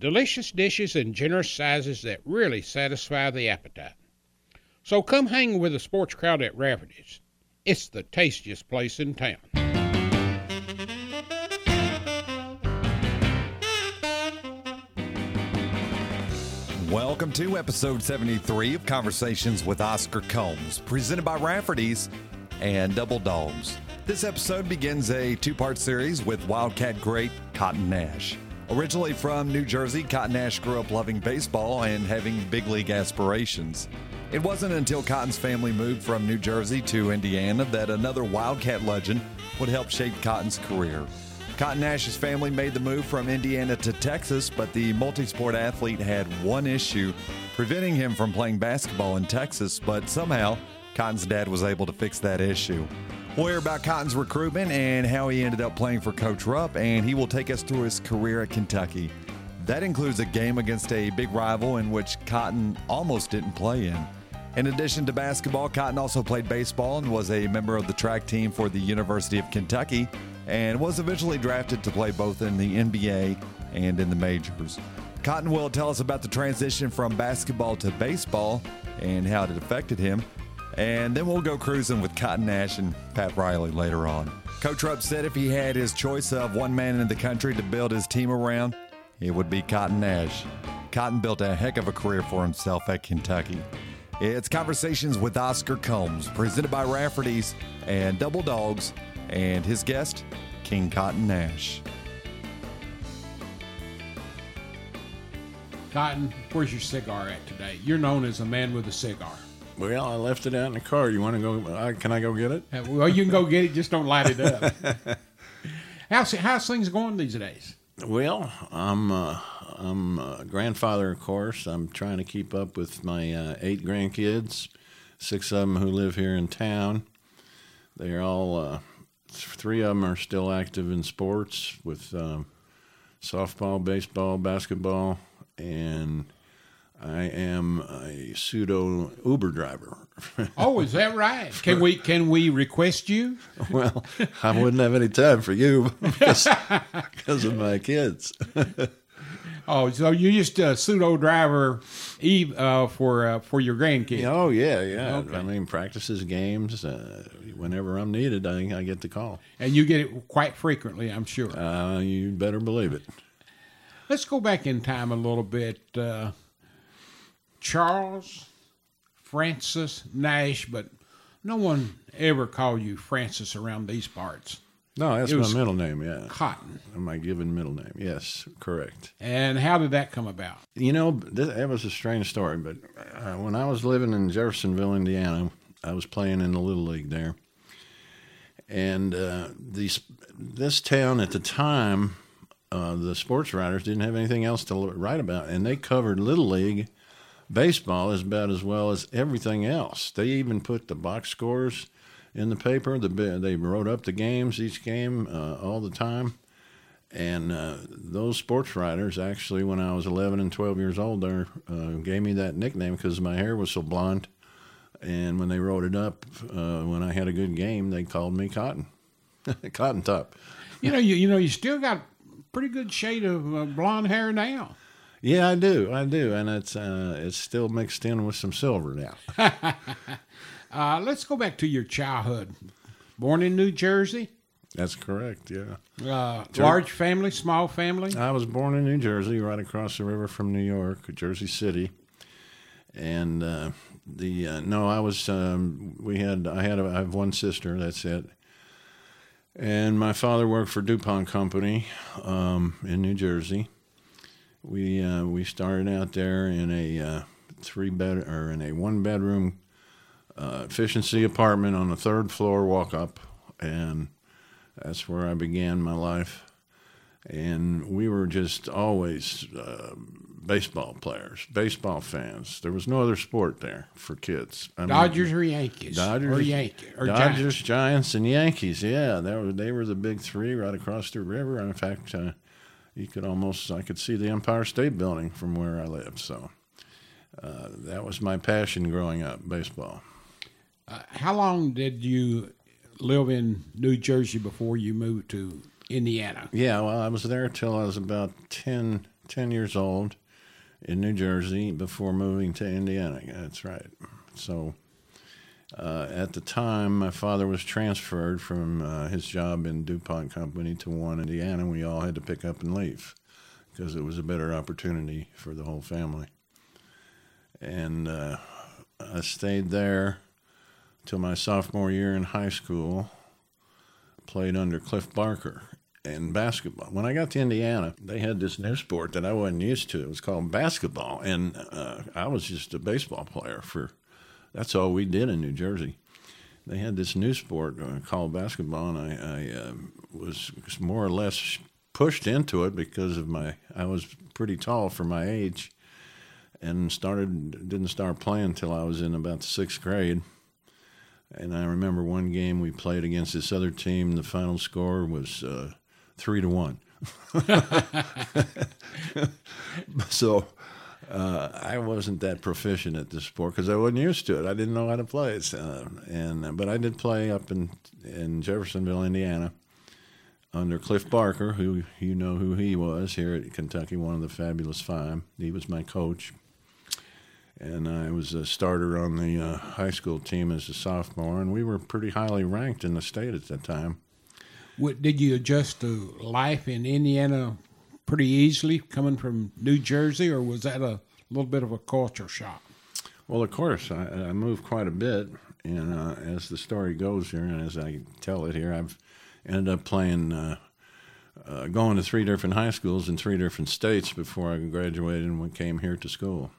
delicious dishes in generous sizes that really satisfy the appetite. So come hang with the sports crowd at Rafferty's. It's the tastiest place in town. Welcome to episode 73 of Conversations with Oscar Combs, presented by Rafferty's and Double Dogs. This episode begins a two part series with Wildcat great Cotton Nash. Originally from New Jersey, Cotton Nash grew up loving baseball and having big league aspirations. It wasn't until Cotton's family moved from New Jersey to Indiana that another Wildcat legend would help shape Cotton's career. Cotton Nash's family made the move from Indiana to Texas, but the multi-sport athlete had one issue preventing him from playing basketball in Texas, but somehow Cotton's dad was able to fix that issue. We'll hear about Cotton's recruitment and how he ended up playing for Coach Rupp, and he will take us through his career at Kentucky. That includes a game against a big rival in which Cotton almost didn't play in. In addition to basketball, Cotton also played baseball and was a member of the track team for the University of Kentucky and was eventually drafted to play both in the NBA and in the majors. Cotton will tell us about the transition from basketball to baseball and how it affected him. And then we'll go cruising with Cotton Nash and Pat Riley later on. Coach Rupp said if he had his choice of one man in the country to build his team around, it would be Cotton Nash. Cotton built a heck of a career for himself at Kentucky. It's Conversations with Oscar Combs, presented by Rafferty's and Double Dogs, and his guest, King Cotton Nash. Cotton, where's your cigar at today? You're known as a man with a cigar. Well, I left it out in the car. You want to go? Uh, can I go get it? Uh, Well, you can go get it, just don't light it up. how's, how's things going these days? Well, I'm uh, I'm a grandfather, of course. I'm trying to keep up with my uh, eight grandkids, six of them who live here in town. They're all uh, three of them are still active in sports with um, softball, baseball, basketball, and I am a pseudo Uber driver. Oh, is that right? Can we can we request you? well, I wouldn't have any time for you because, because of my kids. Oh, so you're just a pseudo driver, Eve, uh, for uh, for your grandkids. Oh yeah, yeah. Okay. I mean, practices, games. Uh, whenever I'm needed, I, I get the call. And you get it quite frequently, I'm sure. Uh, you better believe it. Let's go back in time a little bit. Charles Francis Nash, but no one ever called you Francis around these parts. No, that's my middle name. Yeah, Cotton. my given middle name. Yes, correct. And how did that come about? You know, that was a strange story, but uh, when I was living in Jeffersonville, Indiana, I was playing in the Little League there. And uh, these, this town at the time, uh, the sports writers didn't have anything else to write about, and they covered Little League baseball is about as well as everything else. They even put the box scores in the paper. The they wrote up the games each game uh, all the time. And uh, those sports writers, actually, when I was 11 and 12 years old, there uh, gave me that nickname because my hair was so blonde. And when they wrote it up, uh, when I had a good game, they called me Cotton, Cotton Top. You know, you you know, you still got pretty good shade of uh, blonde hair now. Yeah, I do, I do, and it's uh, it's still mixed in with some silver now. Uh, let's go back to your childhood. Born in New Jersey, That's correct. Yeah, uh, large family, small family. I was born in New Jersey, right across the river from New York, Jersey City, and uh, the uh, no, I was um, we had I had a, I have one sister. That's it. And my father worked for DuPont Company um, in New Jersey. We uh, we started out there in a uh, three bed or in a one bedroom uh, efficiency apartment on the third floor walk up, and that's where I began my life and we were just always uh, baseball players, baseball fans. There was no other sport there for kids. I Dodgers mean, or Yankees? Dodgers or Yankees or Dodgers, Giants. Giants, and Yankees. Yeah, they were they were the big three right across the river. In fact, uh, you could almost I could see the Empire State Building from where I lived. So uh, that was my passion growing up, baseball. Uh, how long did you live in New Jersey before you moved to Indiana? Yeah, well, I was there till I was about 10, 10 years old in New Jersey before moving to Indiana. That's right. So uh, at the time, my father was transferred from uh, his job in DuPont Company to one in Indiana. We all had to pick up and leave because it was a better opportunity for the whole family. And uh, I stayed there till my sophomore year in high school. Played under Cliff Barker in basketball. When I got to Indiana, they had this new sport that I wasn't used to. It was called basketball, and uh, I was just a baseball player for. That's all we did in New Jersey. They had this new sport uh, called basketball, and I, I uh, was more or less pushed into it because of my. I was pretty tall for my age, and started didn't start playing until I was in about the sixth grade. And I remember one game we played against this other team. The final score was uh, three to one. so uh, I wasn't that proficient at this sport because I wasn't used to it. I didn't know how to play it, uh, and but I did play up in in Jeffersonville, Indiana, under Cliff Barker, who you know who he was here at Kentucky, one of the fabulous five. He was my coach, and I was a starter on the uh, high school team as a sophomore, and we were pretty highly ranked in the state at that time. What, did you adjust to life in Indiana pretty easily coming from New Jersey, or was that a little bit of a culture shock? Well, of course, I, I moved quite a bit, and uh, as the story goes here, and as I tell it here, I've ended up playing, uh, uh, going to three different high schools in three different states before I graduated and came here to school.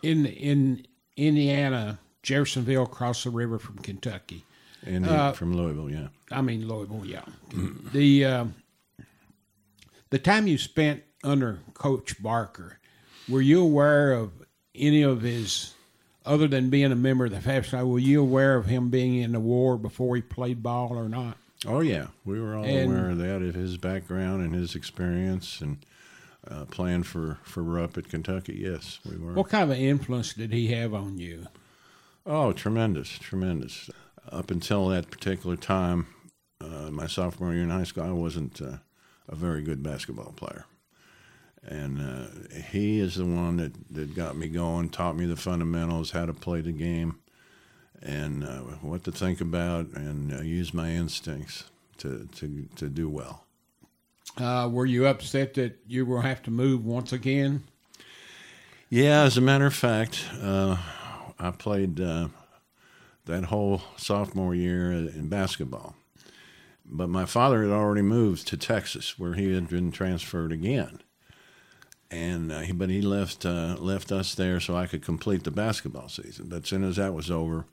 In in Indiana, Jeffersonville across the river from Kentucky. And uh, from Louisville, yeah. I mean Louisville, yeah. the uh, the time you spent under Coach Barker, were you aware of any of his, other than being a member of the Fab Five, were you aware of him being in the war before he played ball or not? Oh yeah, we were all and, aware of that, of his background and his experience, and uh, playing for for Rupp at Kentucky. Yes, we were. What kind of influence did he have on you? Oh, tremendous, tremendous up until that particular time, uh, my sophomore year in high school, I wasn't uh, a very good basketball player. And uh, he is the one that, that got me going, taught me the fundamentals, how to play the game, and uh, what to think about, and uh, use my instincts to, to, to do well. Uh, were you upset that you will have to move once again? Yeah, as a matter of fact, I played that whole sophomore year in basketball. But my father had already moved to Texas, where he had been transferred again, and uh, but he left uh, left us there so I could complete the basketball season. But as soon as that was over,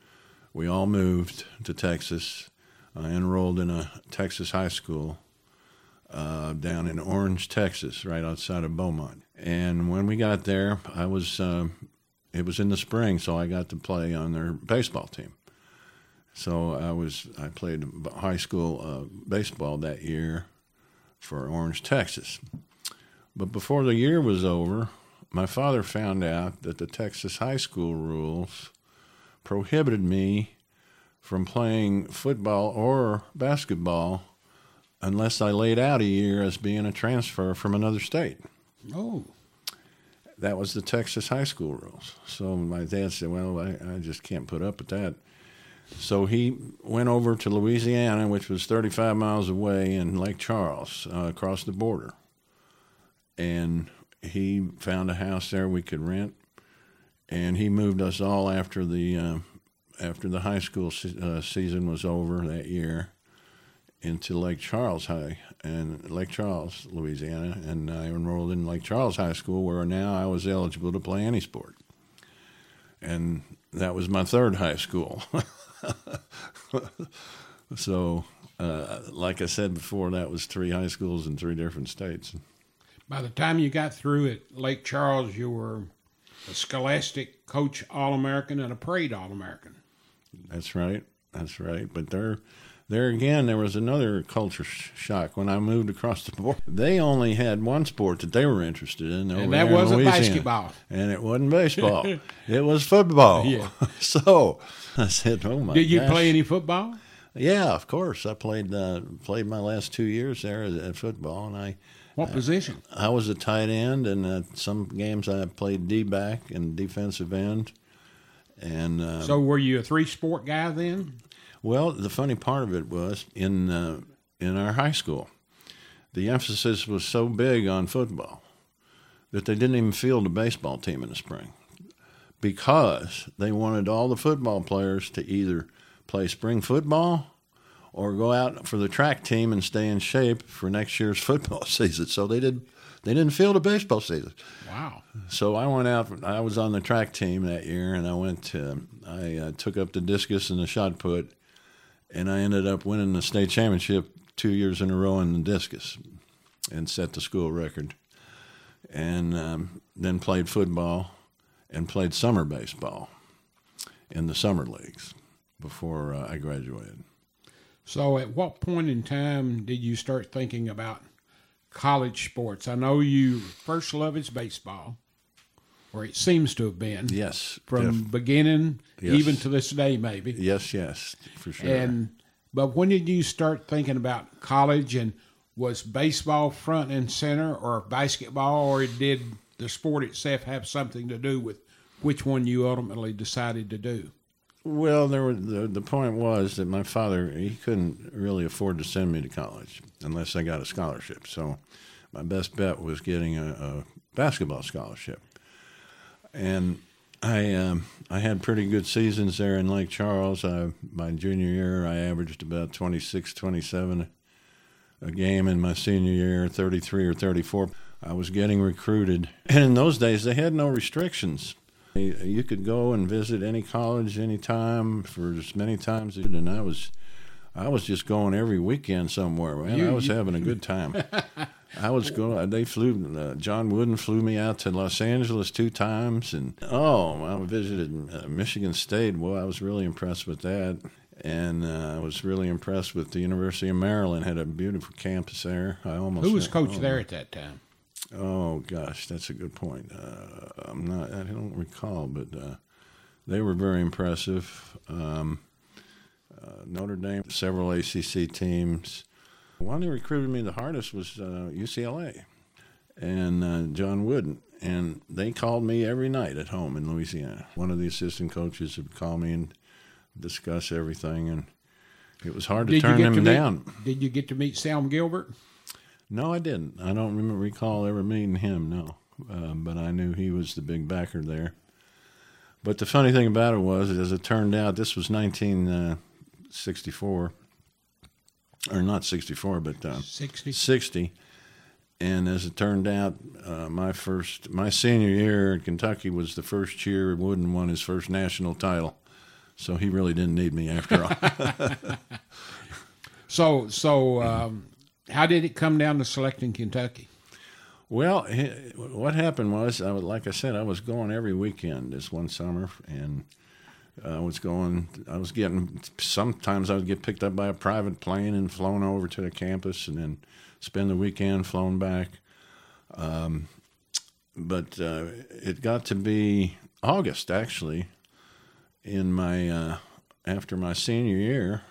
we all moved to Texas. I enrolled in a Texas high school uh, down in Orange, Texas, right outside of Beaumont. And when we got there, I was uh, it was in the spring, so I got to play on their baseball team. So I was I played high school uh, baseball that year for Orange, Texas. But before the year was over, my father found out that the Texas high school rules prohibited me from playing football or basketball unless I laid out a year as being a transfer from another state. Oh. That was the Texas high school rules. So my dad said, Well, I, I just can't put up with that. So he went over to Louisiana, which was 35 miles away in Lake Charles, uh, across the border. And he found a house there we could rent. And he moved us all after the uh, after the high school se- uh, season was over that year into Lake Charles High and Lake Charles, Louisiana, and I enrolled in Lake Charles High School, where now I was eligible to play any sport. And that was my third high school. so uh, like I said before, that was three high schools in three different states. By the time you got through at Lake Charles, you were a Scholastic Coach All American and a Parade All American. That's right. That's right. But there, there again, there was another culture sh- shock when I moved across the border. They only had one sport that they were interested in, over And that wasn't basketball. and it wasn't baseball. it was football. Yeah. So I said, "Oh my!" Did you gosh. play any football? Yeah, of course. I played uh, played my last two years there at, football, and I What position? I was a tight end, and uh, some games I played D back and defensive end. And uh, So were you a three sport guy then? Well, the funny part of it was in uh, in our high school, the emphasis was so big on football that they didn't even field a baseball team in the spring because they wanted all the football players to either play spring football or go out for the track team and stay in shape for next year's football season. So they did they didn't field a baseball season. Wow. So I went out. I was on the track team that year, and I went. To, I uh, took up the discus and the shot put, and I ended up winning the state championship two years in a row in the discus, and set the school record. And um, then played football, and played summer baseball, in the summer leagues, before uh, I graduated. So at what point in time did you start thinking about college sports? I know you first love is baseball, or it seems to have been Yes, from beginning Yes. even to this day, maybe. yes, yes, for sure. And but when did you start thinking about college and was baseball front and center or basketball or did the sport itself have something to do with which one you ultimately decided to do? Well, there were, the the point was that my father he couldn't really afford to send me to college unless I got a scholarship. So my best bet was getting a, a basketball scholarship, and I um, I had pretty good seasons there in Lake Charles. I, my junior year, I averaged about 26, 27 a game. In my senior year, 33 or 34. I was getting recruited, and in those days they had no restrictions. You could go and visit any college anytime for as many times, as- you did, and I was, I was just going every weekend somewhere. Man, You- I was you- having a good time. I was going. They flew. Uh, John Wooden flew me out to Los Angeles two times, and oh, I visited uh, Michigan State. Well, I was really impressed with that, and uh, I was really impressed with the University of Maryland. Had a beautiful campus there. I almost Who was oh, coach there at that time? Oh gosh, that's a good point. Uh, I'm not. I don't recall, but uh, they were very impressive. Um, uh, Notre Dame, several ACC teams. One that recruited me the hardest was uh, UCLA, and uh, John Wooden. And they called me every night at home in Louisiana. One of the assistant coaches would call me and discuss everything, and it was hard to Did turn them to meet, down. Did you get to meet Sam Gilbert? No, I didn't. I don't remember recall ever meeting him. No, um, but I knew he was the big backer there. But the funny thing about it was, as it turned out, this was 1964, or not 64, but uh, 60. 60. And as it turned out, uh, my first, my senior year in Kentucky was the first year Wooden won his first national title. So he really didn't need me after all. So, so um, how did it come down to selecting Kentucky? Well, what happened was, I was, like I said, I was going every weekend this one summer, and I was going. I was getting. Sometimes I would get picked up by a private plane and flown over to the campus, and then spend the weekend flown back. Um, but uh, it got to be August actually, in my uh, after my senior year.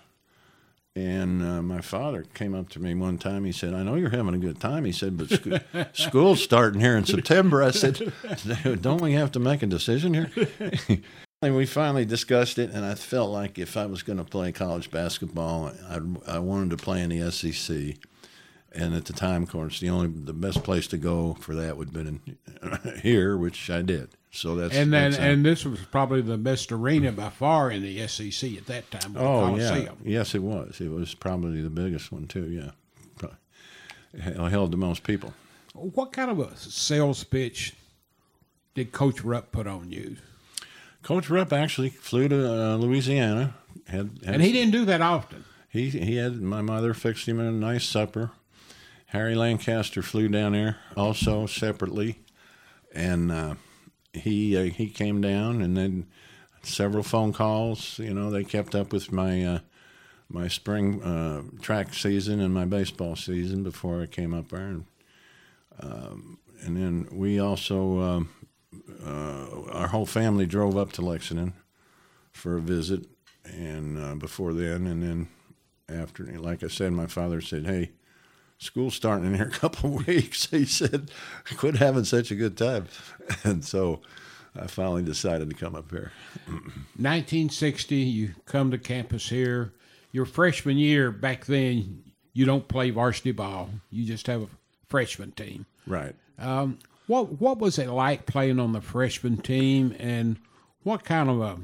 And uh, my father came up to me one time. He said, "I know you're having a good time." He said, "But sc- school's starting here in September." I said, "Don't we have to make a decision here?" and we finally discussed it, and I felt like if I was going to play college basketball, I I wanted to play in the SEC. And at the time, of course, the only the best place to go for that would have been in, here, which I did. So that's And then, that's and this was probably the best arena by far in the SEC at that time. Oh yeah, yes, it was. It was probably the biggest one too. Yeah, held the most people. What kind of a sales pitch did Coach Rupp put on you? Coach Rupp actually flew to uh, Louisiana. Had, had And he didn't do that often. he he had my mother fixed him a nice supper. Harry Lancaster flew down there also separately, and uh, he uh, he came down, and then several phone calls. You know, they kept up with my uh, my spring uh, track season and my baseball season before I came up there, and, um, and then we also um, uh, our whole family drove up to Lexington for a visit, and uh, before then, and then after, like I said, my father said, "Hey." School's starting in here a couple of weeks. He said, "Quit having such a good time," and so I finally decided to come up here. 1960, you come to campus here. Your freshman year back then, you don't play varsity ball. You just have a freshman team. Right. Um, what what was it like playing on the freshman team, and what kind of a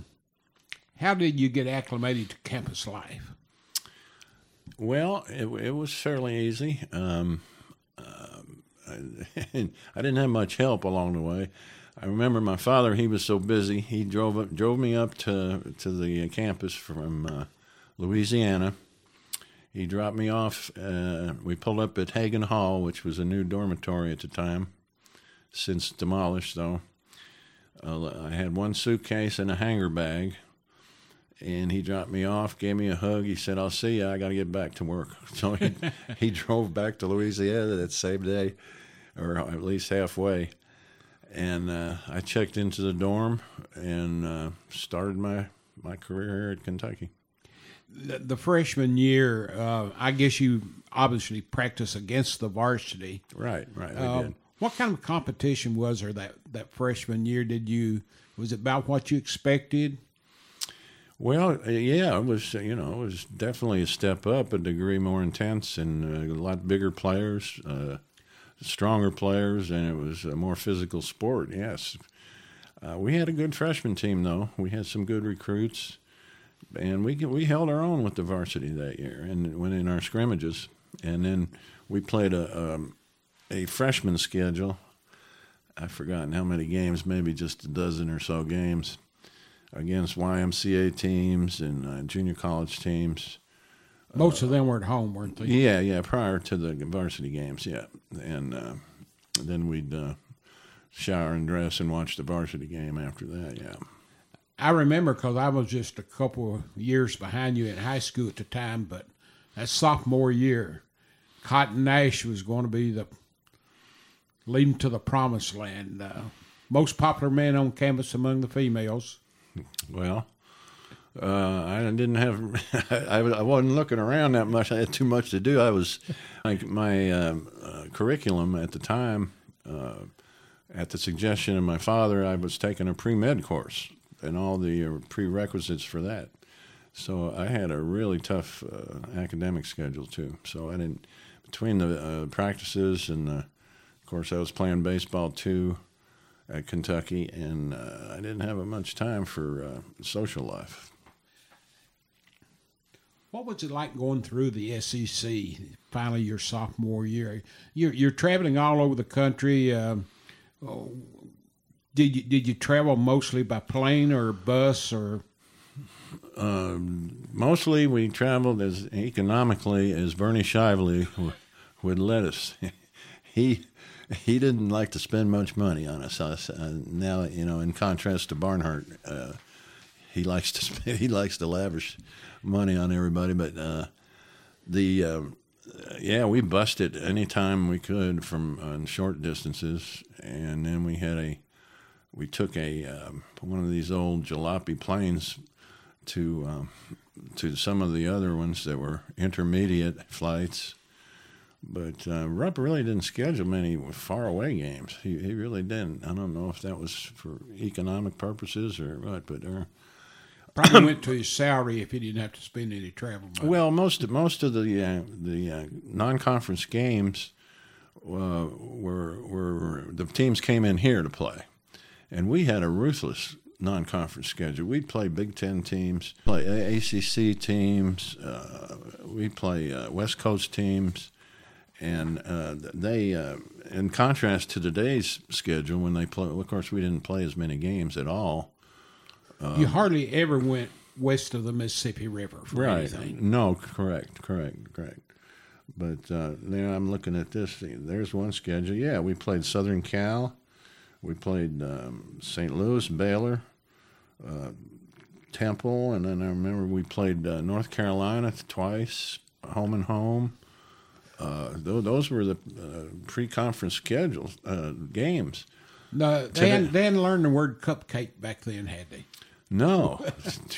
how did you get acclimated to campus life? Well, it, it was fairly easy. Um, um, I, I didn't have much help along the way. I remember my father; he was so busy. He drove up, drove me up to to the campus from uh, Louisiana. He dropped me off. Uh, we pulled up at Haggin Hall, which was a new dormitory at the time, since demolished though. Uh, I had one suitcase and a hanger bag, and he dropped me off, gave me a hug. He said, "I'll see you. I got to get back to work." So he he drove back to Louisiana that same day, or at least halfway and uh, I checked into the dorm and uh, started my my career here at Kentucky. The, the freshman year, uh, I guess you obviously practice against the varsity. Right, right. Did. What kind of competition was there that, that freshman year? Did you was it about what you expected? Well, yeah, it was. You know, it was definitely a step up, a degree more intense, and uh, a lot bigger players, uh, stronger players, and it was a more physical sport. Yes, uh, we had a good freshman team, though. We had some good recruits, and we we held our own with the varsity that year, and went in our scrimmages, and then we played a um, a freshman schedule. I've forgotten how many games, maybe just a dozen or so games against YMCA teams and uh, junior college teams. Most of them were at home, weren't they? Yeah, yeah, prior to the varsity games, yeah. And uh, then we'd uh, shower and dress and watch the varsity game after that, yeah. I remember because I was just a couple of years behind you in high school at the time, but that sophomore year, Cotton Nash was going to be the leading to the promised land. Uh, most popular man on campus among the females. Well, uh, I didn't have, I, I wasn't looking around that much. I had too much to do. I was, like, my um uh, curriculum at the time, uh, at the suggestion of my father, I was taking a pre med course and all the uh, prerequisites for that. So I had a really tough uh, academic schedule too. So I didn't, between the practices and, uh, of course, I was playing baseball too at Kentucky, and uh, I didn't have much time for uh, social life. What was it like going through the SEC? Finally, your sophomore year, you're you're traveling all over the country. Um, oh, did you did you travel mostly by plane or bus or? Um, mostly, we traveled as economically as Bernie Shively would let us. he he didn't like to spend much money on us. uh, now, you know, in contrast to Barnhart, uh, he likes to spend, he likes to lavish money on everybody. But uh, the uh, yeah, we busted anytime we could from on short distances, and then we had a we took a um, one of these old jalopy planes to um, to some of the other ones that were intermediate flights. But uh, Rupp really didn't schedule many far away games. He, he really didn't. I don't know if that was for economic purposes or what, but uh, Probably went to his salary if he didn't have to spend any travel money. well, most of most of the uh, the uh, non-conference games uh, were were the teams came in here to play, and we had a ruthless non-conference schedule. We'd play Big Ten teams, play ACC teams, uh, we play uh, West Coast teams, and uh, they, uh, in contrast to today's schedule, when they play, of course, we didn't play as many games at all. you hardly ever went west of the Mississippi River for right. anything. No, correct, correct, correct. But uh, now I'm looking at this. There's one schedule. Yeah, we played Southern Cal. We played um, St. Louis, Baylor, uh, Temple, and then I remember we played uh, North Carolina twice, home and home. Uh, th- those were the uh, pre-conference schedules uh, games. No, they hadn't, they hadn't learned the word cupcake back then, had they? No,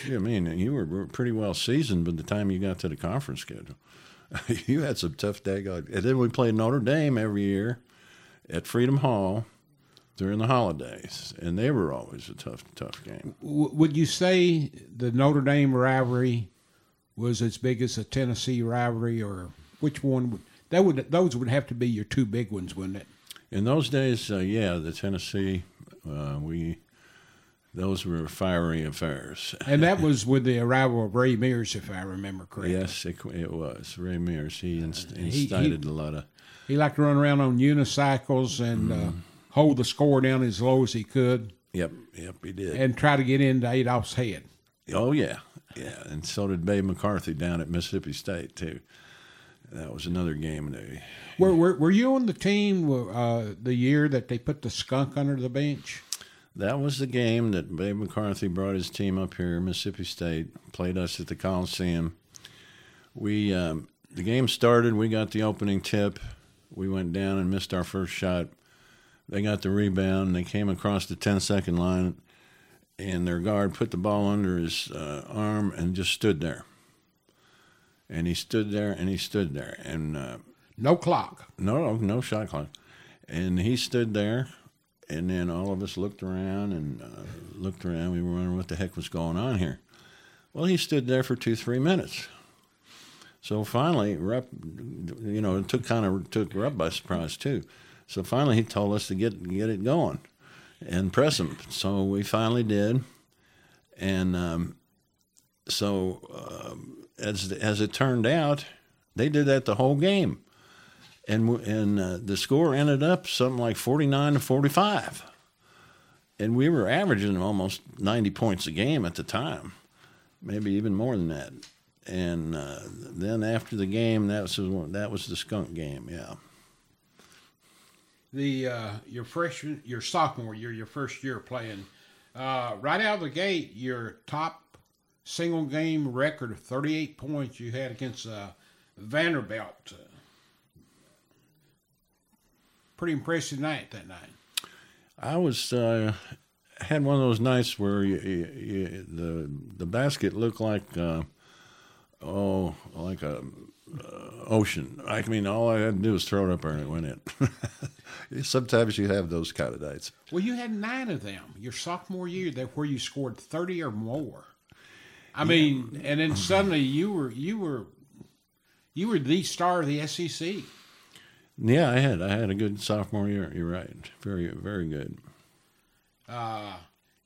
I mean you were pretty well seasoned by the time you got to the conference schedule. you had some tough day. And then we played Notre Dame every year at Freedom Hall during the holidays, and they were always a tough, tough game. W- would you say the Notre Dame rivalry was as big as the Tennessee rivalry, or which one? Would, that would those would have to be your two big ones, wouldn't it? In those days, uh, yeah, the Tennessee, uh, we those were fiery affairs. and that was with the arrival of Ray Mears, if I remember correctly. Yes, it, it was Ray Mears. He inst- incited he, he, a lot of. He liked to run around on unicycles and mm. uh, hold the score down as low as he could. Yep, yep, he did. And try to get into Adolph's head. Oh yeah, yeah, and so did Babe McCarthy down at Mississippi State too. That was another game. They, were, were Were you on the team uh, the year that they put the skunk under the bench? That was the game that Babe McCarthy brought his team up here, Mississippi State, played us at the Coliseum. We um, the game started. We got the opening tip. We went down and missed our first shot. They got the rebound. They came across the 10 second line, and their guard put the ball under his uh, arm and just stood there. And he stood there and he stood there. And uh, no clock. No, no shot clock. And he stood there. And then all of us looked around and uh, looked around. We were wondering what the heck was going on here. Well, he stood there for two, three minutes. So finally, Rupp, you know, it took kind of took Rupp by surprise too. So finally, he told us to get get it going and press him. So we finally did, and um, so uh, as as it turned out, they did that the whole game, and and uh, the score ended up something like forty nine to forty five, and we were averaging almost ninety points a game at the time, maybe even more than that. And uh, then after the game, that was that was the skunk game, yeah. The uh, your freshman, your sophomore year, your first year playing, uh, right out of the gate, your top single game record of 38 points you had against uh, Vanderbilt. pretty impressive night that night. I was uh, had one of those nights where you, you, you, the the basket looked like uh, oh like a uh, ocean. I mean, all I had to do was throw it up there and it went in. Sometimes you have those kind of nights. Well, you had nine of them your sophomore year, that where you scored thirty or more. I yeah. mean, and then suddenly you were you were you were the star of the SEC. Yeah, I had I had a good sophomore year. You're right, very very good. Uh,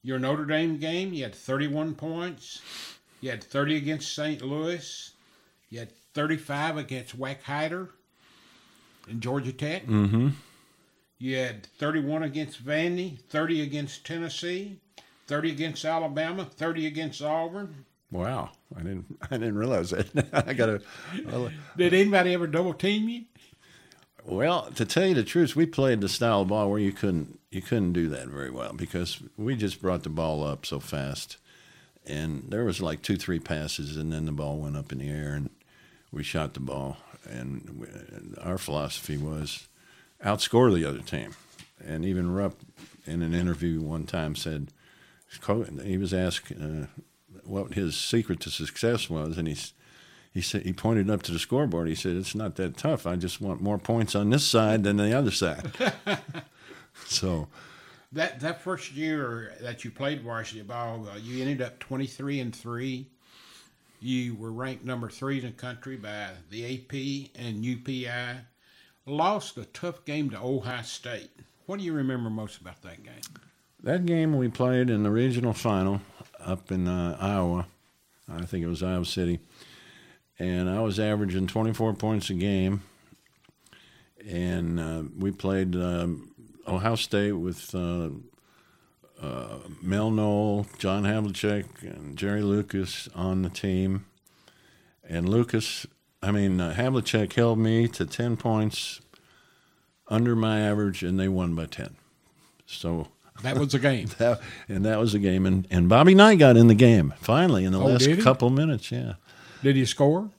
your Notre Dame game, you had 31 points. You had 30 against St. Louis. You had 35 against Wack-Heider in Georgia Tech. Mm-hmm. You had 31 against Vandy, 30 against Tennessee, 30 against Alabama, 30 against Auburn. Wow, I didn't I didn't realize that. I got to. Did anybody ever double team you? Well, to tell you the truth, we played the style of ball where you couldn't you couldn't do that very well because we just brought the ball up so fast, and there was like two three passes, and then the ball went up in the air, and we shot the ball, and we, our philosophy was outscore the other team. And even Rupp, in an interview one time, said he was asked uh, what his secret to success was, and he he said he pointed up to the scoreboard. He said, "It's not that tough. I just want more points on this side than the other side." so. That that first year that you played varsity ball, uh, you ended up twenty three and three you were ranked number three in the country by the AP and UPI. Lost a tough game to Ohio State. What do you remember most about that game? That game we played in the regional final up in uh, Iowa. I think it was Iowa City. And I was averaging 24 points a game. And uh, we played um, Ohio State with uh, uh, Mel Nowell, John Havlicek, and Jerry Lucas on the team. And Lucas, I mean, uh, Havlicek held me to 10 points under my average, and they won by 10. So That was a game. that, and that was the game. And, and Bobby Knight got in the game finally in the Oh, last couple minutes. Yeah. Did he score?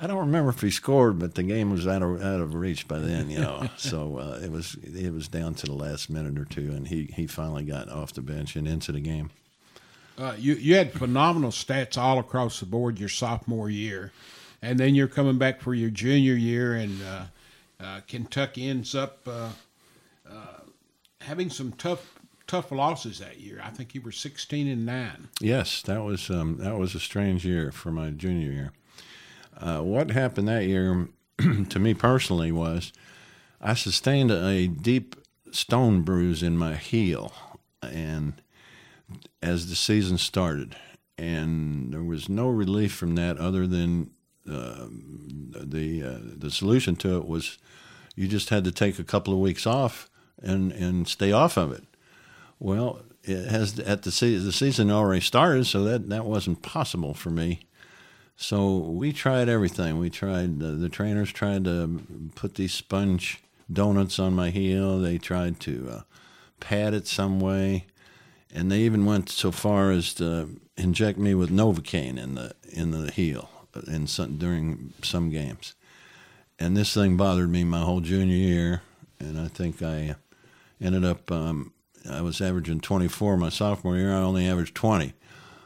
I don't remember if he scored, but the game was out of out of reach by then, you know. so uh, it was it was down to the last minute or two, and he, he finally got off the bench and into the game. Uh, you you had phenomenal stats all across the board your sophomore year, and then you're coming back for your junior year, and uh, uh, Kentucky ends up uh, uh, having some tough tough losses that year. I think you were 16 and nine. Yes, that was um, that was a strange year for my junior year. Uh, what happened that year, to me personally, was I sustained a deep stone bruise in my heel, and as the season started, and there was no relief from that other than uh, the uh, the solution to it was you just had to take a couple of weeks off and and stay off of it. Well, it has at the season the season already started, so that that wasn't possible for me. So we tried everything. We tried the, the trainers tried to put these sponge donuts on my heel. They tried to uh, pad it some way, and they even went so far as to inject me with novocaine in the in the heel in some, during some games. And this thing bothered me my whole junior year, and I think I ended up. Um, I was averaging 24 my sophomore year. I only averaged 20.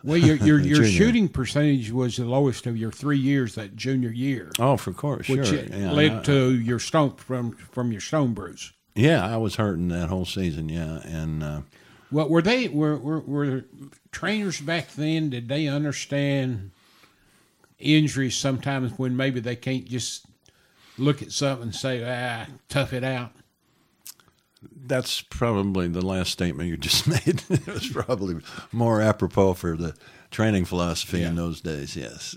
Well, your your, your shooting percentage was the lowest of your three years that junior year, Oh, for course, which sure. Yeah, led I- to your stone from from your stone bruise. Yeah, I was hurting that whole season. Yeah, and uh, Well, were they were, were were trainers back then? Did they understand injuries sometimes when maybe they can't just look at something and say, "Ah, tough it out." That's probably the last statement you just made. it was probably more apropos for the training philosophy in those days. Yes.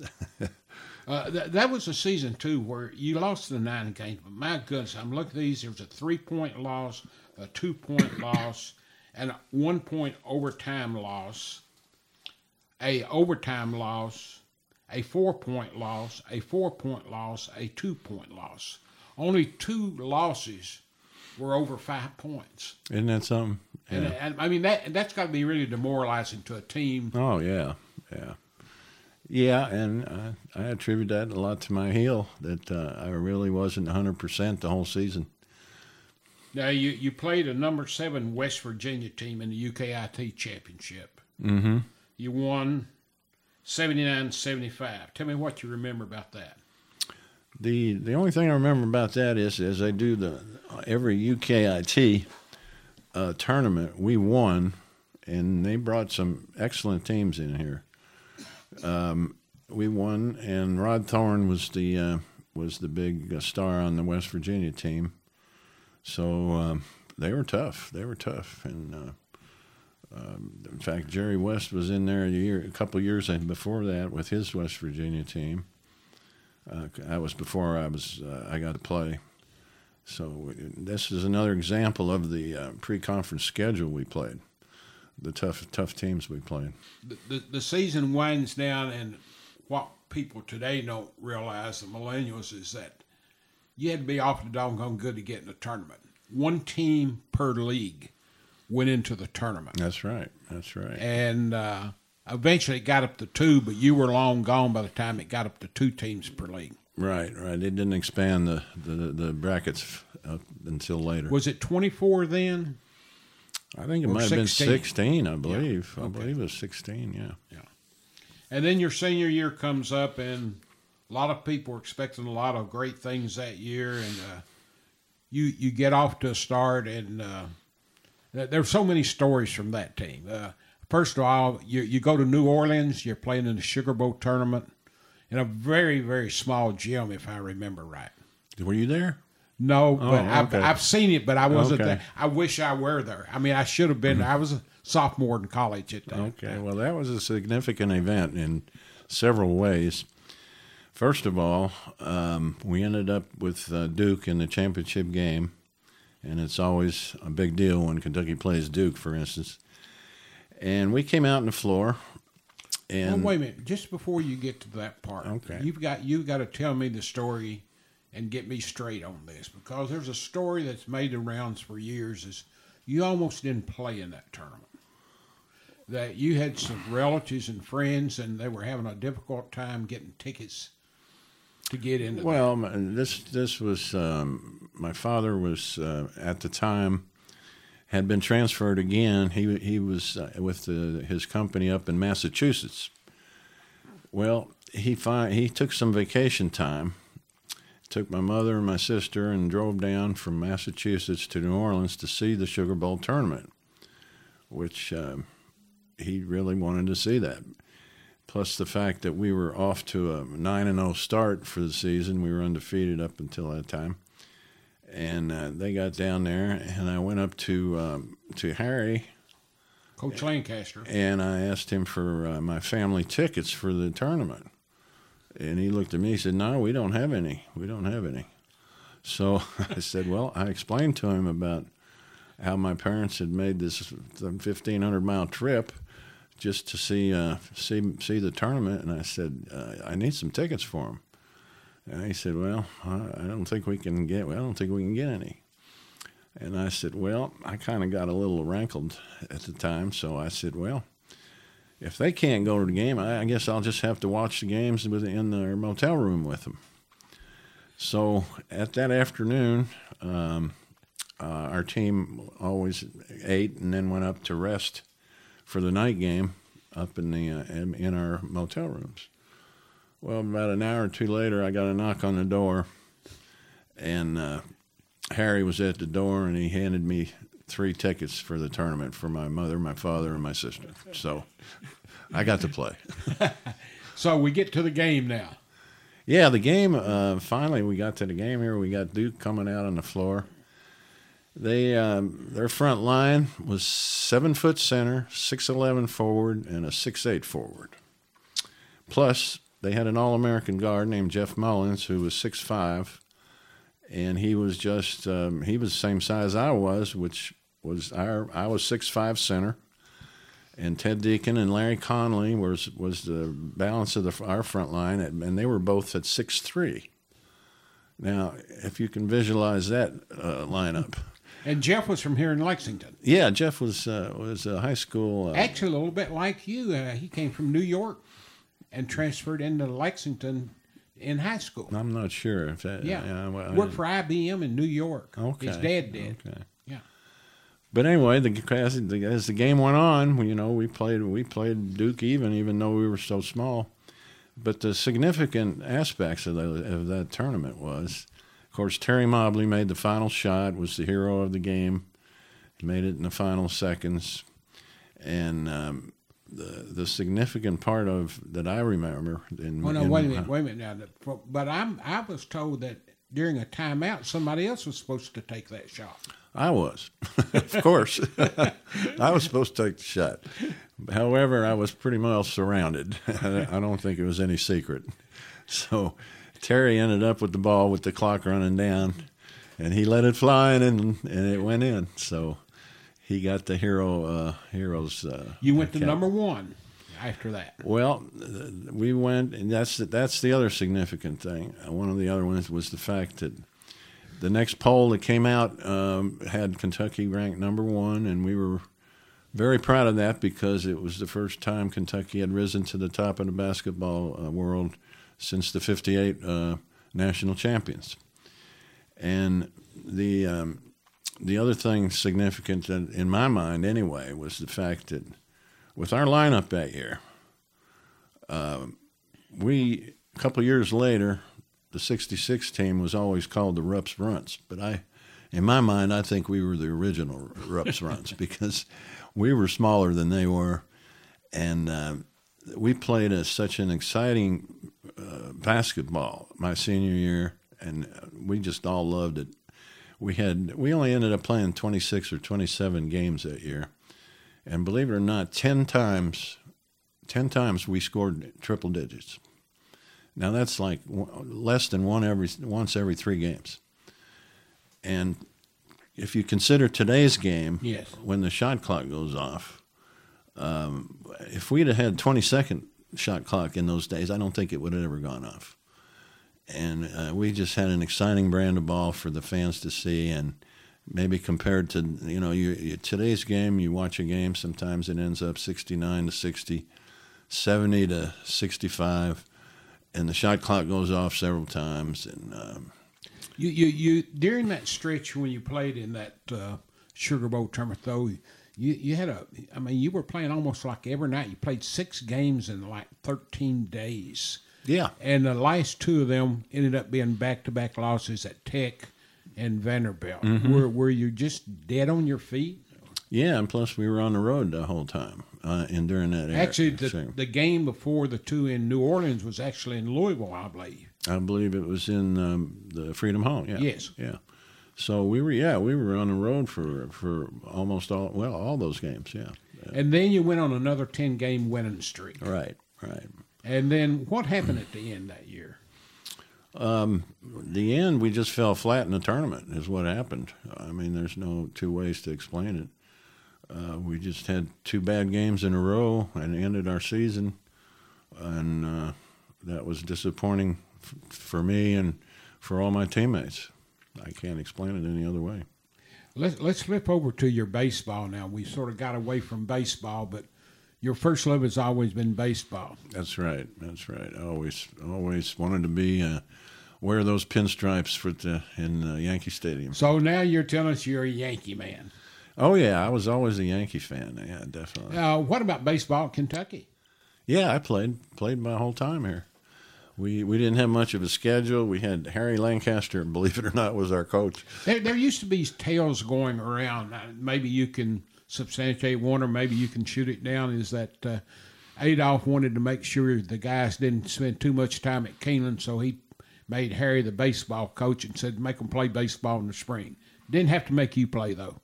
Uh, th- that was a season too where you lost the nine games. But my goodness, I'm looking at these. There was a three point loss, a two point loss, and a one point overtime loss, a overtime loss, a four point loss, a four point loss, a two point loss. Only two losses were over five points. Isn't that something? And, and I mean that that's got to be really demoralizing to a team. Oh yeah, yeah, yeah. And uh, I attribute that a lot to my heel. That uh, I really wasn't 100 percent the whole season. Now you you played a number seven West Virginia team in the UKIT championship. Mm-hmm. You won 79-75. Tell me what you remember about that. The the only thing I remember about that is as I do the every UKIT uh, tournament, we won, and they brought some excellent teams in here. Um, we won, and Rod Thorn was the uh, was the big uh, star on the West Virginia team. So um, they were tough. They were tough, and uh, um, in fact, Jerry West was in there a year, a couple years before that with his West Virginia team. Uh, that was before I was uh, I got to play. So this is another example of the uh, pre-conference schedule we played, the tough tough teams we played. The, the, the season winds down, and what people today don't realize, the millennials, is that you had to be awfully doggone good to get in the tournament. One team per league went into the tournament. That's right. That's right. and uh, eventually it got up to two, but you were long gone by the time it got up to two teams per league. Right. Right. It didn't expand the the, the brackets up until later. Was it 24 then? I think it or might have been 16? I believe. I Okay. believe it was sixteen. Yeah. Yeah. And then your senior year comes up, and a lot of people were expecting a lot of great things that year, and uh, you you get off to a start, and uh, there there so many stories from that team. Uh, first of all, you you go to New Orleans, you're playing in the Sugar Bowl tournament in a very very small gym, if I remember right. Were you there? No, but Oh, I've. I've seen it, but I wasn't Okay. there. I wish I were there. I mean, I should have been. I was a sophomore in college at that. Okay, well, that was a significant event in several ways. First of all, um, we ended up with uh, Duke in the championship game, and it's always a big deal when Kentucky plays Duke, for instance. And we came out on the floor, and well, wait a minute. Just before you get to that part, Okay. you've got you've got to tell me the story and get me straight on this because there's a story that's made the rounds for years. Is you almost didn't play in that tournament. That you had some relatives and friends, and they were having a difficult time getting tickets to get into. Well, my- this this was um, my father was uh, at the time had been transferred again. He he was uh, with the, his company up in Massachusetts. Well, he fi- he took some vacation time. Took my mother and my sister and drove down from Massachusetts to New Orleans to see the Sugar Bowl tournament, which um, he really wanted to see that plus the fact that we were off to a 9 and 0 start for the season. We were undefeated up until that time. And uh, they got down there, and I went up to um, to Harry, Coach Lancaster. and I asked him for uh, my family tickets for the tournament. And he looked at me. He said, "No, we don't have any. We don't have any." So I said, "Well," I explained to him about how my parents had made this 1,500 mile trip just to see uh, see see the tournament, and I said, uh, "I need some tickets for them." And he said, "Well, I don't think we can get. Well, I don't think we can get any." And I said, "Well, I kind of got a little rankled at the time, so I said, well." If they can't go to the game, I, guess I'll just have to watch the games within their motel room with them. So at that afternoon, um, uh, our team always ate and then went up to rest for the night game up in the uh, in, in our motel rooms. Well, about an hour or two later, I got a knock on the door, and uh, Harry was at the door, and he handed me three tickets for the tournament for my mother, my father, and my sister. So I got to play. So we get to the game now. Yeah, the game. Uh, finally, we got to the game here. We got Duke coming out on the floor. They um, their front line was seven foot center, six eleven forward, and a six eight forward. Plus, they had an All American guard named Jeff Mullins who was six five, and he was just um, he was the same size I was, which was our I was six five center and Ted Deeken and Larry Conley was was the balance of the, our front line, and they were both at six three. Now, if you can visualize that uh, lineup, And Jeff was from here in Lexington. yeah, Jeff was uh, was a high school. Uh, Actually, a little bit like you. Uh, he came from New York and transferred into Lexington in high school. I'm not sure if that. Yeah, well, I worked for IBM in New York. Okay. His dad did. Okay. Yeah. But anyway, the, as, the, as the game went on, we- you know, we played we played Duke even, even though we were so small. But the significant aspects of, the, of that tournament was, of course, Terry Mobley made the final shot, was the hero of the game. He made it in the final seconds, and um, the the significant part of that I remember. In, Well, no, in- wait a uh, minute, wait a minute now. The- But I'm I was told that during a timeout, somebody else was supposed to take that shot. I was, of course. I was supposed to take the shot. However, I was pretty well surrounded. I don't think it was any secret. So Terry ended up with the ball with the clock running down, and he let it fly and, and it went in. So he got the hero uh, heroes. Uh, You went to cap. number one after that. Well, we went, and that's the, that's the other significant thing. Uh, One of the other ones was the fact that the next poll that came out um, had Kentucky ranked number one, and we were very proud of that because it was the first time Kentucky had risen to the top of the basketball uh, world since the '58 uh, national champions. And the um, the other thing significant in my mind, anyway, was the fact that with our lineup that year, um, we a couple years later, the '66 team was always called the Rupp's Runts, but I, in my mind, I think we were the original Rupp's Runts because we were smaller than they were, and um, we played a, such an exciting uh, basketball my senior year, and uh, we just all loved it. We had we only ended up playing 26 or 27 games that year, and believe it or not, 10 times, 10 times we scored triple digits. Now that's like less than one every once every three games. And if you consider today's game, Yes. when the shot clock goes off, Um, if we'd have had 20 second shot clock in those days, I don't think it would have ever gone off. And uh, we just had an exciting brand of ball for the fans to see, and maybe compared to you know you, you, today's game, you watch a game, sometimes it ends up 69 to 60, 70 to 65, and the shot clock goes off several times, and um, you, you you during that stretch when you played in that uh, Sugar Bowl tournament, though, you you had a. I mean, you were playing almost like every night. You played six games in like thirteen days. Yeah, and the last two of them ended up being back to back losses at Tech and Vanderbilt. Mm-hmm. Were were you just dead on your feet? Yeah, and plus we were on the road the whole time, uh, and during that actually the, so. the game before the two in New Orleans was actually in Louisville, I believe. I believe it was in um, the Freedom Hall. Yeah. Yes. Yeah. So we were, yeah, we were on the road for for almost all, well, all those games. Yeah. And then you went on another ten game winning streak. Right. Right. And then what happened at the end that year? Um, the end, we just fell flat in the tournament. Is what happened. I mean, there's no two ways to explain it. Uh, we just had two bad games in a row and ended our season, and uh, that was disappointing for me and for all my teammates. I can't explain it any other way. Let's let's flip over to your baseball now. We sort of got away from baseball, but your first love has always been baseball. That's right. That's right. I always always wanted to be uh, wear those pinstripes for the in uh, Yankee Stadium. So now you're telling us you're a Yankee man. Oh yeah, I was always a Yankee fan. Yeah, definitely. Uh, what about baseball in Kentucky? Yeah, I played played my whole time here we we didn't have much of a schedule. We had Harry Lancaster, believe it or not, was our coach. There, there used to be tales going around. Uh, maybe you can substantiate one, or maybe you can shoot it down. Is that uh, Adolph wanted to make sure the guys didn't spend too much time at Keeneland, so he made Harry the baseball coach and said make them play baseball in the spring. Didn't have to make you play though.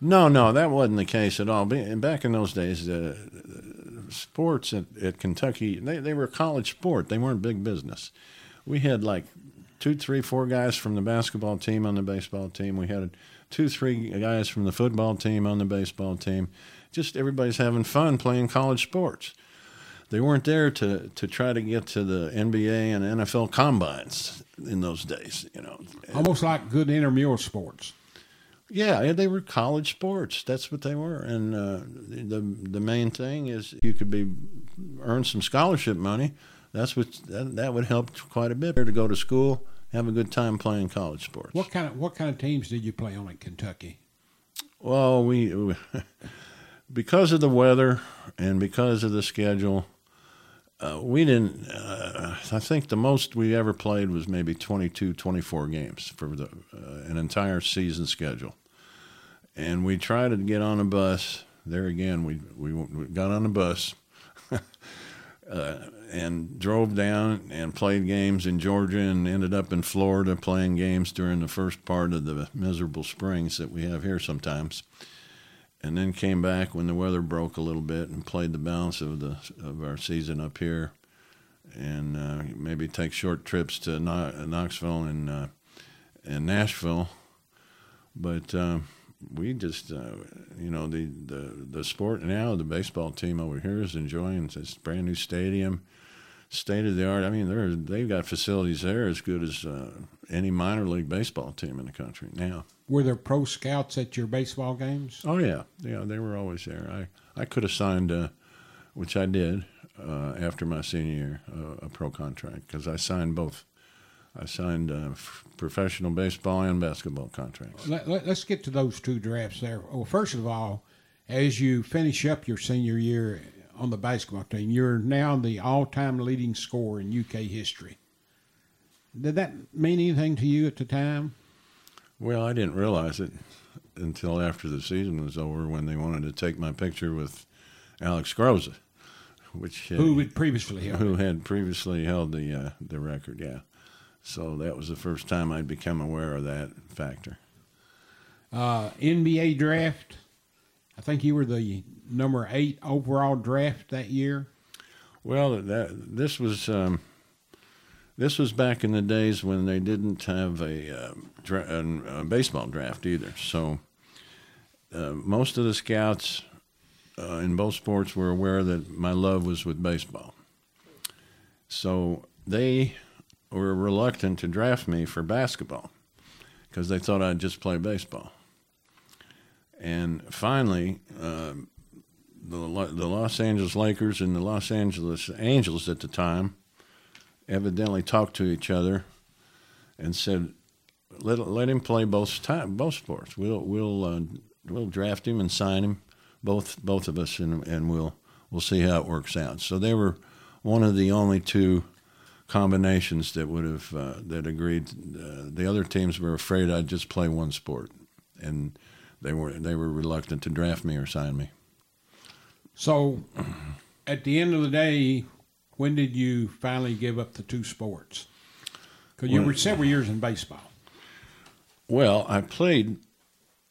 No, no, that wasn't the case at all. And Back in those days, uh, sports at, at Kentucky, they, they were a college sport. They weren't big business. We had like two, three, four guys from the basketball team on the baseball team. We had two, three guys from the football team on the baseball team. Just everybody's having fun playing college sports. They weren't there to, to try to get to the NBA and NFL combines in those days, you know. Almost like good intramural sports. Yeah, they were college sports. That's what they were, and uh, the the main thing is you could be earn some scholarship money. That's what that, that would help quite a bit. To go to school, have a good time playing college sports. What kind of what kind of teams did you play on in Kentucky? Well, we because of the weather and because of the schedule, uh, we didn't. Uh, I think the most we ever played was maybe 22, 24 games for the, uh, an entire season schedule and we tried to get on a bus. There again, we we, we got on a bus uh, and drove down and played games in Georgia and ended up in Florida playing games during the first part of the miserable springs that we have here sometimes. And then came back when the weather broke a little bit and played the balance of the of our season up here, and uh, maybe take short trips to Knoxville and uh, and Nashville, but. Um, we just, uh, you know, the, the the sport now, the baseball team over here is enjoying this brand new stadium, state of the art. I mean, they're they've got facilities there as good as uh, any minor league baseball team in the country now. Were there pro scouts at your baseball games? Oh yeah, yeah, they were always there. I I could have signed, uh, which I did uh, after my senior year, uh, a pro contract because I signed both I signed uh, f- professional baseball and basketball contracts. Let, us let, get to those two drafts there. Well, first of all, as you finish up your senior year on the basketball team, you're now the all-time leading scorer in UK history. Did that mean anything to you at the time? Well, I didn't realize it until after the season was over when they wanted to take my picture with Alex Groza, which who had previously held who had previously held the uh, the record. Yeah. So that was the first time I'd become aware of that factor. Uh, NBA draft. I think you were the number eight overall draft that year. Well, that this was um, this was back in the days when they didn't have a, uh, dra- a baseball draft either. So uh, most of the scouts uh, in both sports were aware that my love was with baseball. So they were reluctant to draft me for basketball because they thought I'd just play baseball. And finally, uh, the, the Los Angeles Lakers and the Los Angeles Angels at the time evidently talked to each other and said, "Let let him play both time, both sports. We'll we'll uh, we'll draft him and sign him, both both of us, and and we'll we'll see how it works out." So they were one of the only two combinations that would have uh, that agreed. Uh, the other teams were afraid I'd just play one sport, and they were they were reluctant to draft me or sign me. So, at the end of the day, when did you finally give up the two sports? Because you were several years in baseball. Well, I played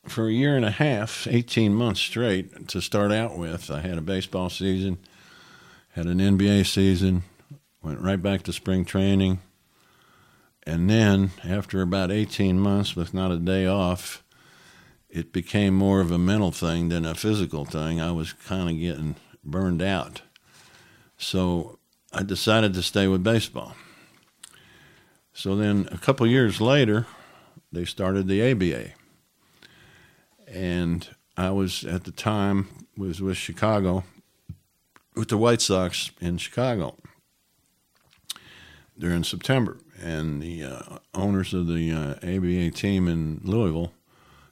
for a year and a half, 18 months straight to start out with. I had a baseball season, had an NBA season, went right back to spring training. And then, after about 18 months with not a day off, it became more of a mental thing than a physical thing. I was kind of getting burned out. So I decided to stay with baseball. So then a couple years later, they started the ABA. And I was at the time was with Chicago with the White Sox in Chicago during September. And the uh, owners of the uh, ABA team in Louisville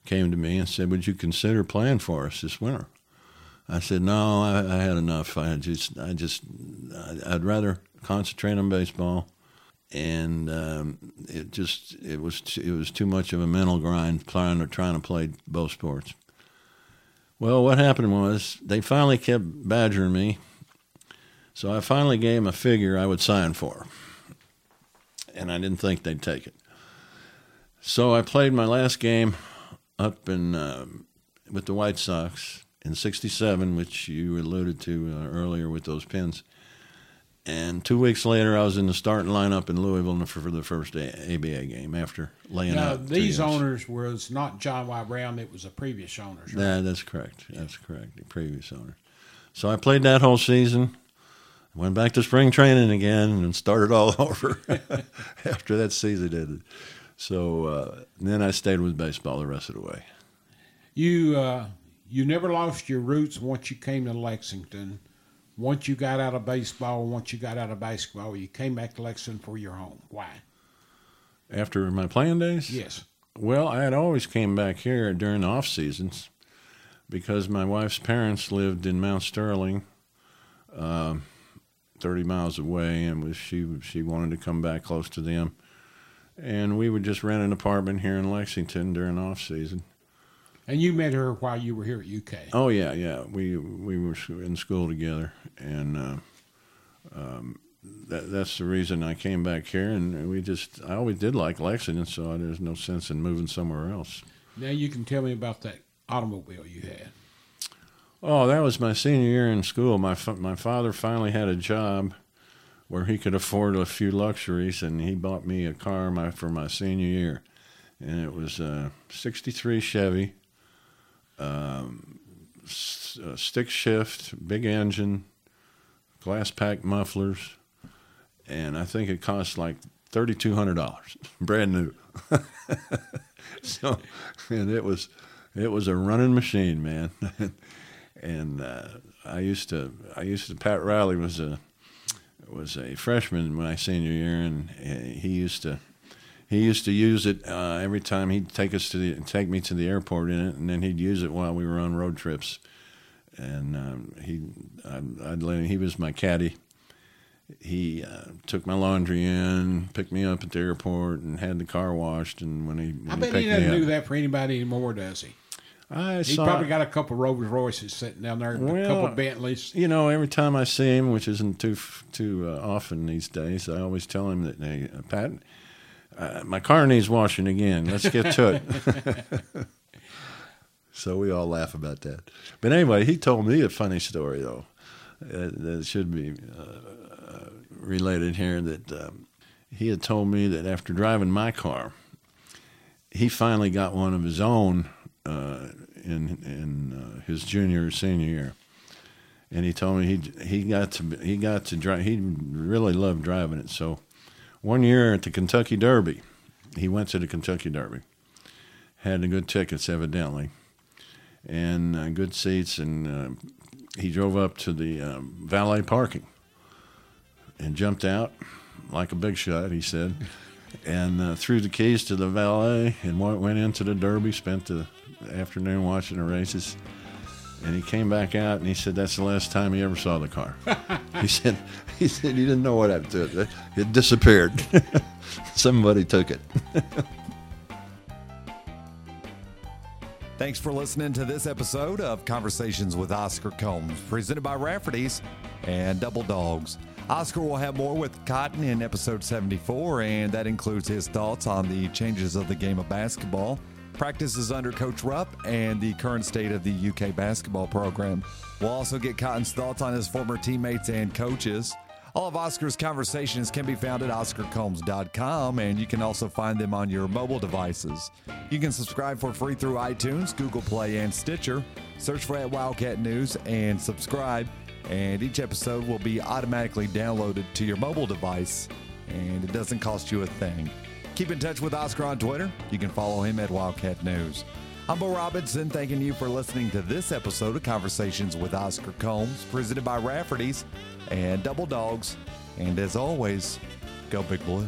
came to me and said, "Would you consider playing for us this winter?" I said, "No, I, I had enough. I just, I just, I'd rather concentrate on baseball." And um, it just, it was, it was too much of a mental grind trying to trying to play both sports. Well, what happened was they finally kept badgering me, so I finally gave them a figure I would sign for, and I didn't think they'd take it. So I played my last game up in um, with the White Sox in '67, which you alluded to uh, earlier with those pins. And two weeks later, I was in the starting lineup in Louisville for the first ABA game after laying now, out. these owners was not John Y. Brown; it was the previous owners. Right? Yeah, that's correct. That's correct. The previous owners. So I played that whole season. Went back to spring training again and started all over after that season ended. So uh, then I stayed with baseball the rest of the way. You uh, you never lost your roots once you came to Lexington. Once you got out of baseball, once you got out of basketball, you came back to Lexington for your home. Why? After my playing days? Yes. Well, I had always came back here during the off seasons because my wife's parents lived in Mount Sterling, uh, 30 miles away, and was she she wanted to come back close to them and we would just rent an apartment here in Lexington during off season. And you met her while you were here at UK. Oh yeah, yeah. We we were in school together, and uh, um, that, that's the reason I came back here. And we just I always did like Lexington, so there's no sense in moving somewhere else. Now you can tell me about that automobile you had. Oh, that was my senior year in school. My my father finally had a job where he could afford a few luxuries, and he bought me a car my, for my senior year, and it was a '63 Chevy, um, stick shift, big engine, glass pack mufflers, and I think it cost like thirty two hundred dollars, brand new. so, and it was it was a running machine, man. and uh, I used to I used to Pat Riley was a was a freshman my senior year, and he used to he used to use it uh, every time he'd take us to the take me to the airport in it, and then he'd use it while we were on road trips. And um, he, I'd, I'd let him, he was my caddy. He uh, took my laundry in, picked me up at the airport, and had the car washed. And when he, when I bet he, he doesn't do that for anybody anymore, does he? I he saw, probably got a couple of Rolls Royces sitting down there, Well, a couple of Bentleys. You know, every time I see him, which isn't too too uh, often these days, I always tell him that, hey, uh, Pat, uh, my car needs washing again. Let's get to it. so we all laugh about that. But anyway, he told me a funny story though uh, that should be uh, related here. That um, he had told me that after driving my car, he finally got one of his own uh, in in uh, his junior or senior year, and he told me he he got to he got to drive. He really loved driving it. So one year at the Kentucky Derby, he went to the Kentucky Derby, had the good tickets evidently, and uh, good seats, and uh, he drove up to the um, valet parking and jumped out like a big shot. He said. And uh, threw the keys to the valet and went into the Derby. Spent the afternoon watching the races and he came back out and he said that's the last time he ever saw the car. he said he said he didn't know what happened to it. It disappeared. Somebody took it. Thanks for listening to this episode of Conversations with Oscar Combs, presented by Rafferty's and Double Dogs. Oscar will have more with Cotton in episode 74, and that includes his thoughts on the changes of the game of basketball practices under Coach Rupp and the current state of the UK basketball program. We'll also get Cotton's thoughts on his former teammates and coaches. All of Oscar's conversations can be found at OscarCombs.com, and you can also find them on your mobile devices. You can subscribe for free through iTunes, Google Play, and Stitcher. Search for at Wildcat News and subscribe, and each episode will be automatically downloaded to your mobile device, and it doesn't cost you a thing. Keep in touch with Oscar on Twitter. You can follow him at Wildcat News. I'm Bo Robinson, thanking you for listening to this episode of Conversations with Oscar Combs, presented by Rafferty's and Double Dogs. And as always, go Big Blue.